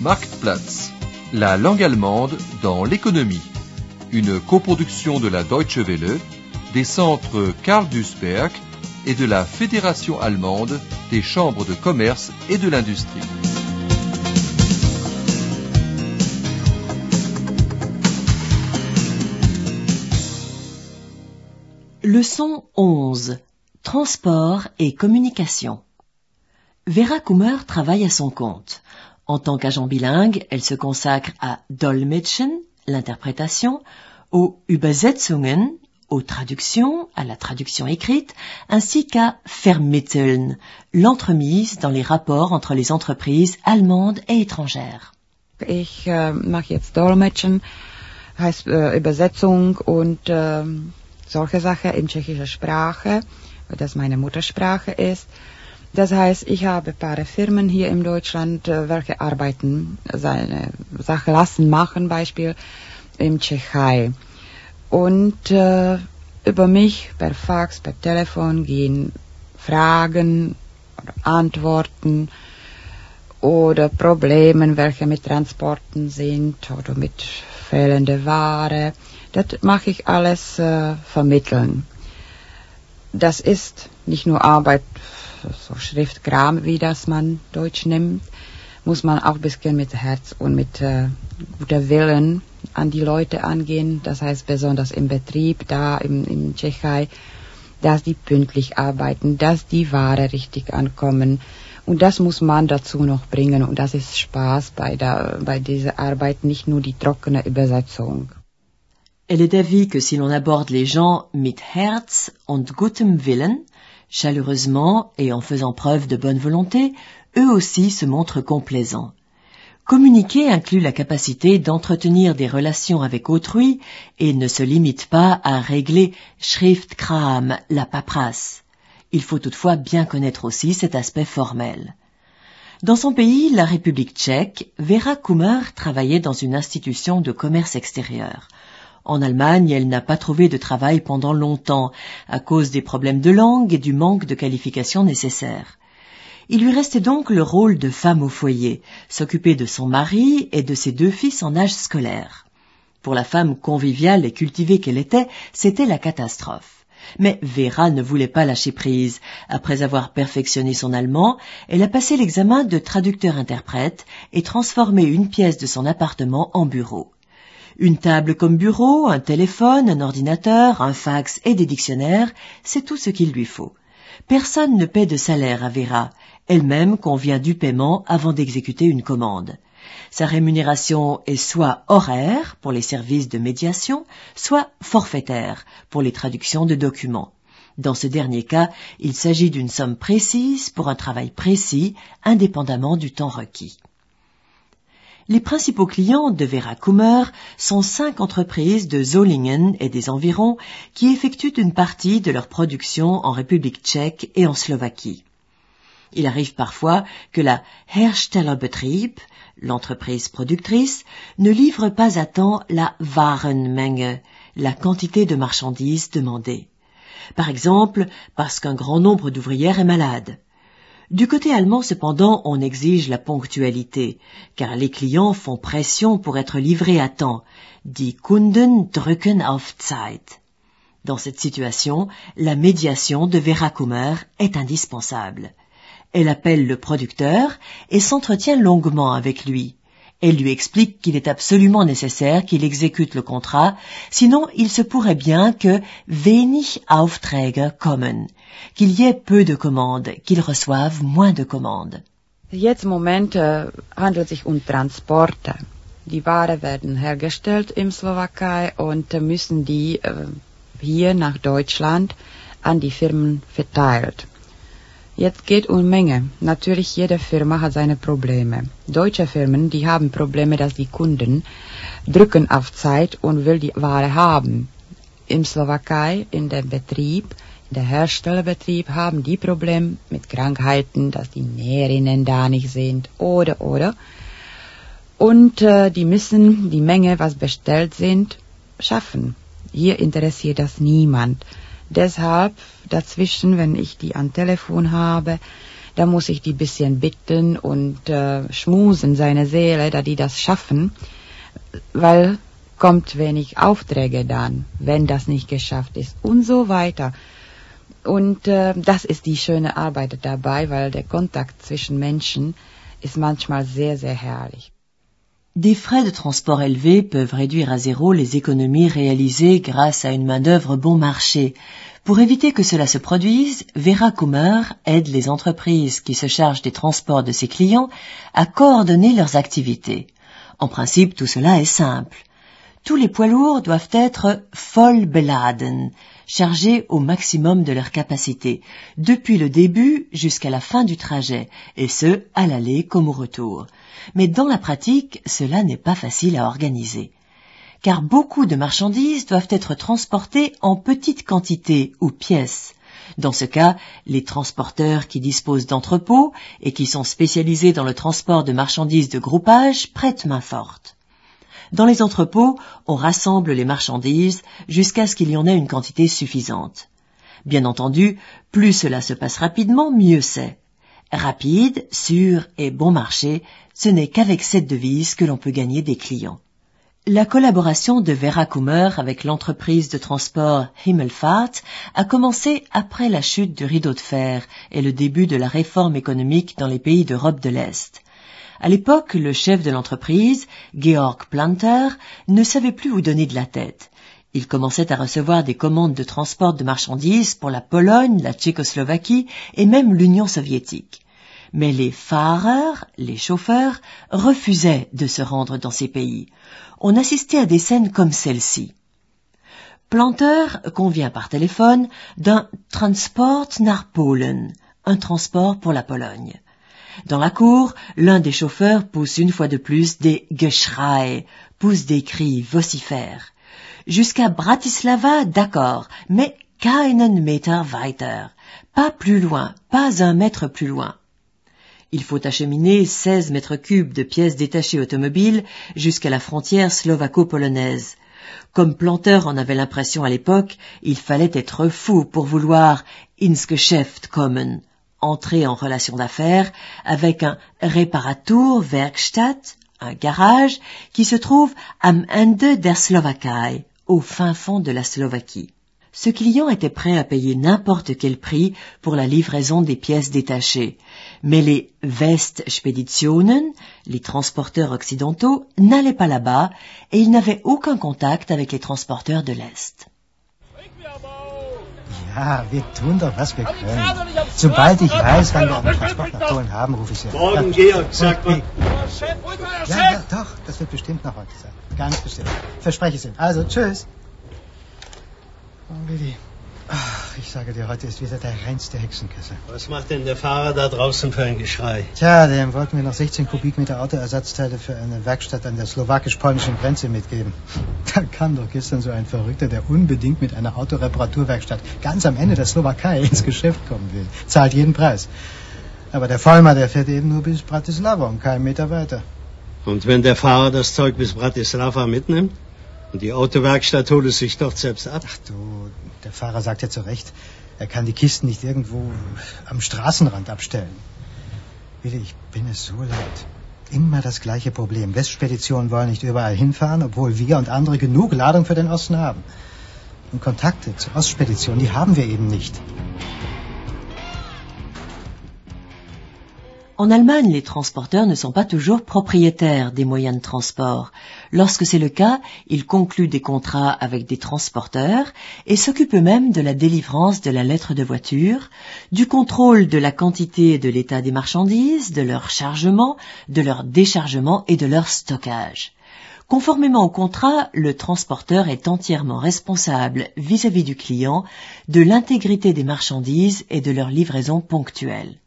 Marktplatz, la langue allemande dans l'économie. Une coproduction de la Deutsche Welle, des centres Karl Duisberg et de la Fédération allemande des chambres de commerce et de l'industrie. Leçon 11. Transport et communication. Vera Kummer travaille à son compte. En tant qu'agent bilingue, elle se consacre à Dolmetschen, l'interprétation, aux Übersetzungen, aux traductions, à la traduction écrite, ainsi qu'à Vermitteln, l'entremise dans les rapports entre les entreprises allemandes et étrangères. Ich äh, mache jetzt Dolmetschen, heißt äh, Übersetzung und äh, solche Sachen in tschechischer Sprache, das meine Muttersprache ist. Das heißt, ich habe ein paar Firmen hier in Deutschland, äh, welche arbeiten, seine Sache lassen machen, Beispiel im Tschechei. Und äh, über mich per Fax, per Telefon gehen Fragen oder Antworten oder Probleme, welche mit Transporten sind oder mit fehlender Ware. Das mache ich alles äh, vermitteln. Das ist nicht nur Arbeit so Schriftkram, wie das man Deutsch nimmt, muss man auch ein bisschen mit Herz und mit äh, guter Willen an die Leute angehen. Das heißt besonders im Betrieb, da im, im Tschechei, dass die pünktlich arbeiten, dass die Ware richtig ankommen. Und das muss man dazu noch bringen. Und das ist Spaß bei, der, bei dieser Arbeit, nicht nur die trockene Übersetzung. Elle est d'avis que si l'on aborde les gens mit Herz und gutem Willen, chaleureusement et en faisant preuve de bonne volonté, eux aussi se montrent complaisants. Communiquer inclut la capacité d'entretenir des relations avec autrui et ne se limite pas à régler Schriftkram, la paperasse. Il faut toutefois bien connaître aussi cet aspect formel. Dans son pays, la République tchèque, Vera Kummer travaillait dans une institution de commerce extérieur. En Allemagne, elle n'a pas trouvé de travail pendant longtemps à cause des problèmes de langue et du manque de qualifications nécessaires. Il lui restait donc le rôle de femme au foyer, s'occuper de son mari et de ses deux fils en âge scolaire. Pour la femme conviviale et cultivée qu'elle était, c'était la catastrophe. Mais Vera ne voulait pas lâcher prise. Après avoir perfectionné son allemand, elle a passé l'examen de traducteur-interprète et transformé une pièce de son appartement en bureau. Une table comme bureau, un téléphone, un ordinateur, un fax et des dictionnaires, c'est tout ce qu'il lui faut. Personne ne paie de salaire à Vera. Elle-même convient du paiement avant d'exécuter une commande. Sa rémunération est soit horaire pour les services de médiation, soit forfaitaire pour les traductions de documents. Dans ce dernier cas, il s'agit d'une somme précise pour un travail précis, indépendamment du temps requis. Les principaux clients de Vera Kummer sont cinq entreprises de Zollingen et des environs qui effectuent une partie de leur production en République tchèque et en Slovaquie. Il arrive parfois que la Herstellerbetrieb, l'entreprise productrice, ne livre pas à temps la Warenmenge, la quantité de marchandises demandée. Par exemple, parce qu'un grand nombre d'ouvrières est malade. Du côté allemand, cependant, on exige la ponctualité, car les clients font pression pour être livrés à temps. Die Kunden drücken auf Zeit. Dans cette situation, la médiation de Vera Kummer est indispensable. Elle appelle le producteur et s'entretient longuement avec lui. Elle lui explique qu'il est absolument nécessaire qu'il exécute le contrat, sinon il se pourrait bien que wenig Aufträge kommen, qu'il y ait peu de commandes, qu'il reçoive moins de commandes. Jetzt Moment äh, handelt sich um Transporte. Die Ware werden hergestellt im Slowakei und müssen die äh, hier nach Deutschland an die Firmen verteilt. Jetzt geht um Menge. Natürlich, jede Firma hat seine Probleme. Deutsche Firmen, die haben Probleme, dass die Kunden drücken auf Zeit und will die Ware haben. Im Slowakei, in dem Betrieb, in der Herstellerbetrieb haben die Probleme mit Krankheiten, dass die Näherinnen da nicht sind oder oder. Und äh, die müssen die Menge, was bestellt sind, schaffen. Hier interessiert das niemand. Deshalb dazwischen, wenn ich die am Telefon habe, da muss ich die bisschen bitten und äh, schmusen seine Seele, da die das schaffen, weil kommt wenig Aufträge dann, wenn das nicht geschafft ist und so weiter. Und äh, das ist die schöne Arbeit dabei, weil der Kontakt zwischen Menschen ist manchmal sehr, sehr herrlich. Des frais de transport élevés peuvent réduire à zéro les économies réalisées grâce à une main-d'œuvre bon marché. Pour éviter que cela se produise, Vera Kummer aide les entreprises qui se chargent des transports de ses clients à coordonner leurs activités. En principe, tout cela est simple. Tous les poids lourds doivent être voll beladen, chargés au maximum de leur capacité, depuis le début jusqu'à la fin du trajet, et ce, à l'aller comme au retour. Mais dans la pratique, cela n'est pas facile à organiser. Car beaucoup de marchandises doivent être transportées en petites quantités ou pièces. Dans ce cas, les transporteurs qui disposent d'entrepôts et qui sont spécialisés dans le transport de marchandises de groupage prêtent main forte. Dans les entrepôts, on rassemble les marchandises jusqu'à ce qu'il y en ait une quantité suffisante. Bien entendu, plus cela se passe rapidement, mieux c'est. Rapide, sûr et bon marché, ce n'est qu'avec cette devise que l'on peut gagner des clients. La collaboration de Vera Kummer avec l'entreprise de transport Himmelfahrt a commencé après la chute du rideau de fer et le début de la réforme économique dans les pays d'Europe de l'Est. À l'époque, le chef de l'entreprise, Georg Planter, ne savait plus où donner de la tête. Il commençait à recevoir des commandes de transport de marchandises pour la Pologne, la Tchécoslovaquie et même l'Union soviétique. Mais les Fahrer, les chauffeurs, refusaient de se rendre dans ces pays. On assistait à des scènes comme celle-ci. Planter convient par téléphone d'un Transport nach Polen, un transport pour la Pologne. Dans la cour, l'un des chauffeurs pousse une fois de plus des Geschrei, pousse des cris vocifères. Jusqu'à Bratislava, d'accord, mais keinen Meter weiter. Pas plus loin, pas un mètre plus loin. Il faut acheminer 16 mètres cubes de pièces détachées automobiles jusqu'à la frontière slovaco-polonaise. Comme Planteur en avait l'impression à l'époque, il fallait être fou pour vouloir ins Geschäft kommen, entrer en relation d'affaires avec un Reparaturwerkstatt, un garage, qui se trouve am Ende der Slowakei, au fin fond de la Slovaquie. Ce client était prêt à payer n'importe quel prix pour la livraison des pièces détachées, mais les Westspeditionen, les transporteurs occidentaux, n'allaient pas là-bas et ils n'avaient aucun contact avec les transporteurs de l'Est. Ja, wir tun doch, was wir können. Sobald ich weiß, wann wir einen Transport nach Polen haben, rufe ich Sie an. Morgen, Georg, sag mal. Ja, ja, doch, das wird bestimmt noch heute sein. Ganz bestimmt. Verspreche es Ihnen. Also, tschüss. Oh, Willi. Ach, ich sage dir, heute ist wieder der reinste Hexenkessel. Was macht denn der Fahrer da draußen für ein Geschrei? Tja, dem wollten wir noch 16 Kubikmeter Autoersatzteile für eine Werkstatt an der slowakisch-polnischen Grenze mitgeben. Da kam doch gestern so ein Verrückter, der unbedingt mit einer Autoreparaturwerkstatt ganz am Ende der Slowakei ins Geschäft kommen will. Zahlt jeden Preis. Aber der Vollmer, der fährt eben nur bis Bratislava und keinen Meter weiter. Und wenn der Fahrer das Zeug bis Bratislava mitnimmt? Und die Autowerkstatt holt es sich dort selbst ab? Ach du, der Fahrer sagt ja zu Recht, er kann die Kisten nicht irgendwo am Straßenrand abstellen. Willi, ich bin es so leid. Immer das gleiche Problem. Westspeditionen wollen nicht überall hinfahren, obwohl wir und andere genug Ladung für den Osten haben. Und Kontakte zur Ostspedition, die haben wir eben nicht. En Allemagne, les transporteurs ne sont pas toujours propriétaires des moyens de transport. Lorsque c'est le cas, ils concluent des contrats avec des transporteurs et s'occupent eux-mêmes de la délivrance de la lettre de voiture, du contrôle de la quantité et de l'état des marchandises, de leur chargement, de leur déchargement et de leur stockage. Conformément au contrat, le transporteur est entièrement responsable vis-à-vis du client de l'intégrité des marchandises et de leur livraison ponctuelle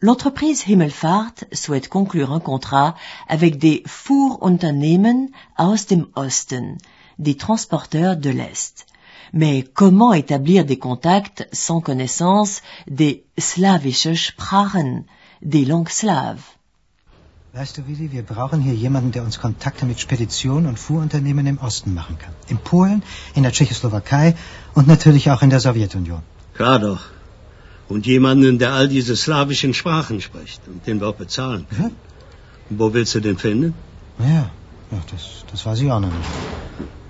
l'entreprise Himmelfahrt souhaite conclure un contrat avec des Fuhrunternehmen aus dem Osten, des transporteurs de l'Est. Mais comment établir des contacts sans connaissance des slawische Sprachen, des langues slaves? Weißt du, Willi, wir brauchen hier jemanden, der uns Kontakte mit Speditionen und Fuhrunternehmen im Osten machen kann. In Polen, in der Tschechoslowakei und natürlich auch in der Sowjetunion. Klar doch. Und jemanden, der all diese slawischen Sprachen spricht und den wir auch bezahlen. Ja? Wo willst du den finden? Ja, ja das, das weiß ich auch noch nicht.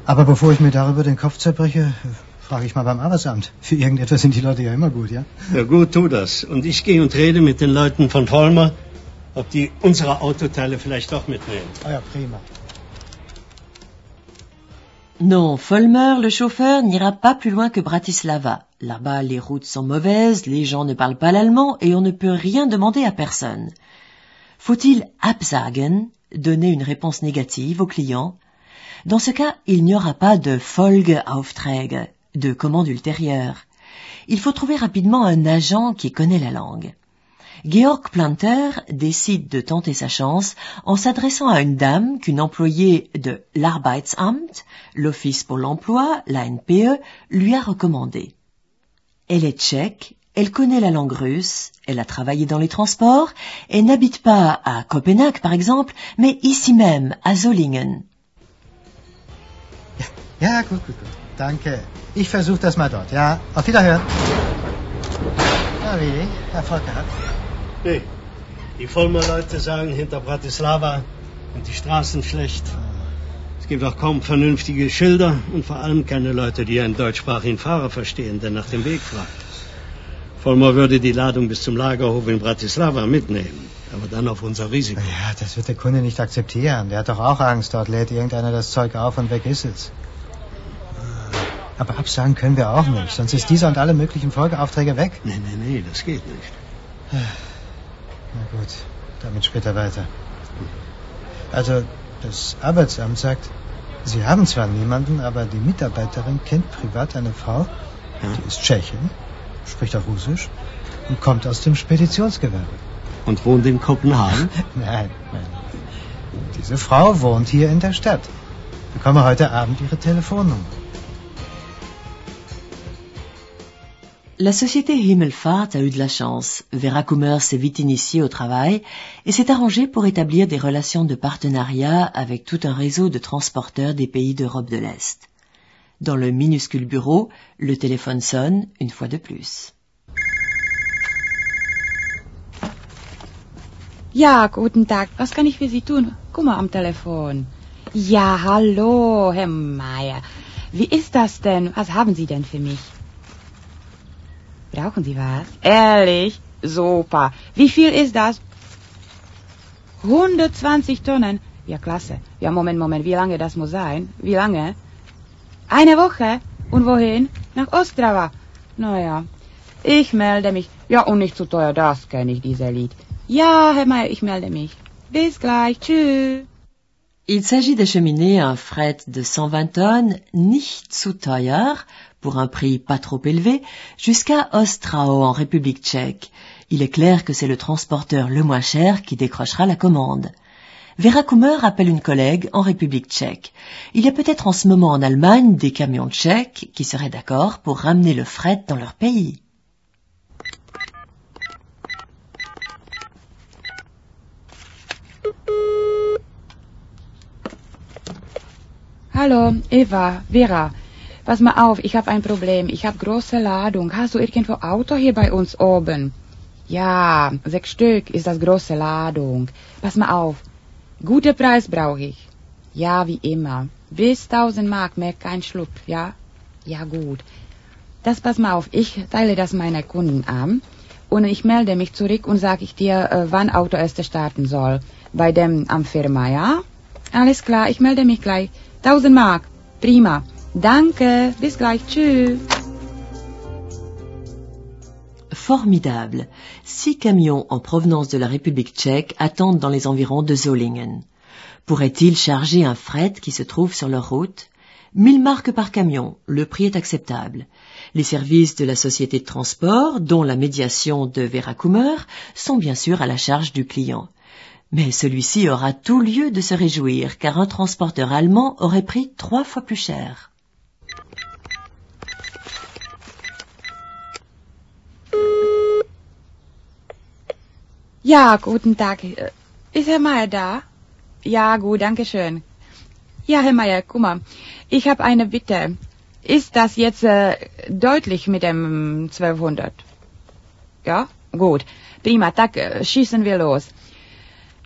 Aber bevor ich mir darüber den Kopf zerbreche, frage ich mal beim Arbeitsamt. Für irgendetwas sind die Leute ja immer gut, ja? Ja gut, tu das. Und ich gehe und rede mit den Leuten von Vollmer, ob die unsere Autoteile vielleicht doch mitnehmen. Ah ja, prima. Non, Folmer, le chauffeur, n'ira pas plus loin que Bratislava. Là-bas, les routes sont mauvaises, les gens ne parlent pas l'allemand et on ne peut rien demander à personne. Faut-il absagen, donner une réponse négative au client? Dans ce cas, il n'y aura pas de Folgeaufträge, de commande ultérieure. Il faut trouver rapidement un agent qui connaît la langue. Georg Planter décide de tenter sa chance en s'adressant à une dame qu'une employée de l'Arbeitsamt, l'Office pour l'emploi, la NPE, lui a recommandée. Elle est tchèque, elle connaît la langue russe, elle a travaillé dans les transports, elle n'habite pas à Copenhague par exemple, mais ici même, à Solingen. Nee, die Vollmer Leute sagen hinter Bratislava sind die Straßen schlecht. Es gibt auch kaum vernünftige Schilder und vor allem keine Leute, die einen deutschsprachigen Fahrer verstehen, der nach dem Weg fragt. Vollmer würde die Ladung bis zum Lagerhof in Bratislava mitnehmen, aber dann auf unser Risiko. Ja, das wird der Kunde nicht akzeptieren. Der hat doch auch Angst. Dort lädt irgendeiner das Zeug auf und weg ist es. Aber absagen können wir auch nicht, sonst ist dieser und alle möglichen Folgeaufträge weg. Nee, nee, nee, das geht nicht. Na gut, damit später weiter. Also, das Arbeitsamt sagt, Sie haben zwar niemanden, aber die Mitarbeiterin kennt privat eine Frau, Ja? die ist Tschechin, spricht auch Russisch und kommt aus dem Speditionsgewerbe. Und wohnt in Kopenhagen? Nein, nein. Diese Frau wohnt hier in der Stadt. Ich bekomme heute Abend ihre Telefonnummer. La société Himmelfahrt a eu de la chance. Vera Kummer s'est vite initiée au travail et s'est arrangée pour établir des relations de partenariat avec tout un réseau de transporteurs des pays d'Europe de l'Est. Dans le minuscule bureau, le téléphone sonne une fois de plus. Ja, guten Tag. Was kann ich für Sie tun? Guck mal am Telefon. Ja, hallo, Herr Meier. Wie ist das denn? Was haben Sie denn für mich? Brauchen Sie was? Ehrlich? Super. Wie viel ist das? 120 Tonnen. Ja, klasse. Ja, Moment, Moment. Wie lange das muss sein? Wie lange? Eine Woche. Und wohin? Nach Ostrava. Naja, ich melde mich. Ja, und nicht zu teuer, das kenne ich, dieser Lied. Ja, Herr Meier, ich melde mich. Bis gleich. Tschüss. Il s'agit d'acheminer un fret de 120 tonnes, nicht zu teuer, pour un prix pas trop élevé, jusqu'à Ostrao en République tchèque. Il est clair que c'est le transporteur le moins cher qui décrochera la commande. Vera Kummer appelle une collègue en République tchèque. Il y a peut-être en ce moment en Allemagne des camions tchèques qui seraient d'accord pour ramener le fret dans leur pays. Eva, Vera. Pass mal auf, ich habe ein Problem. Ich habe große Ladung. Hast du irgendwo Auto hier bei uns oben? Ja, sechs Stück ist das große Ladung. Pass mal auf. Guter Preis brauche ich. Ja, wie immer. Bis 1000 Mark, mehr kein Schlupf, ja? Ja, gut. Das pass mal auf, ich teile das meiner Kunden an und ich melde mich zurück und sage ich dir, äh, wann Auto erst starten soll. Bei dem am Firma, ja? Alles klar, ich melde mich gleich. 1000 Mark. Prima. Danke. Bis gleich. Formidable. Six camions en provenance de la République tchèque attendent dans les environs de Solingen. Pourraient-ils charger un fret qui se trouve sur leur route? 1000 marques par camion, le prix est acceptable. Les services de la société de transport, dont la médiation de Vera Kummer, sont bien sûr à la charge du client. Mais celui-ci aura tout lieu de se réjouir, car un transporteur allemand aurait pris trois fois plus cher. Ja, guten Tag. Äh, Ist Herr Meier da? Ja, gut, danke schön. Ja, Herr Meier, guck mal. Ich habe eine Bitte. Ist das jetzt äh, deutlich mit dem 1200? Ja, gut. Prima, tak, äh, schießen wir los.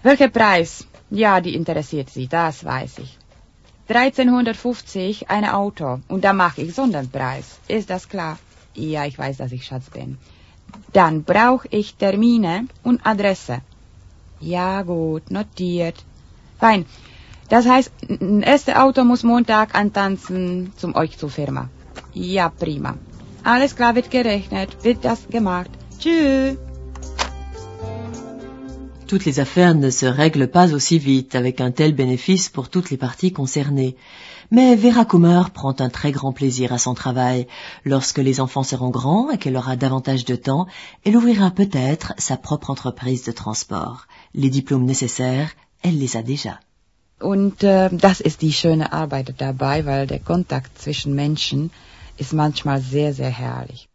Welcher Preis? Ja, die interessiert Sie, das weiß ich. 1350 ein Auto und da mache ich Sonderpreis. Ist das klar? Ja, ich weiß, dass ich Schatz bin. Dann brauche ich Termine und Adresse. Ja, gut, notiert. Fein. Das heißt, ein erste Auto muss Montag antanzen zum euch zur Firma. Ja, prima. Alles klar wird gerechnet, wird das gemacht. Tschüss. Toutes les affaires ne se règlent pas aussi vite avec un tel bénéfice pour toutes les parties concernées. Mais Vera Kummer prend un très grand plaisir à son travail. Lorsque les enfants seront grands et qu'elle aura davantage de temps, elle ouvrira peut-être sa propre entreprise de transport. Les diplômes nécessaires, elle les a déjà. Und äh, das ist die schöne Arbeit dabei, weil der Kontakt zwischen Menschen ist manchmal sehr, sehr herrlich.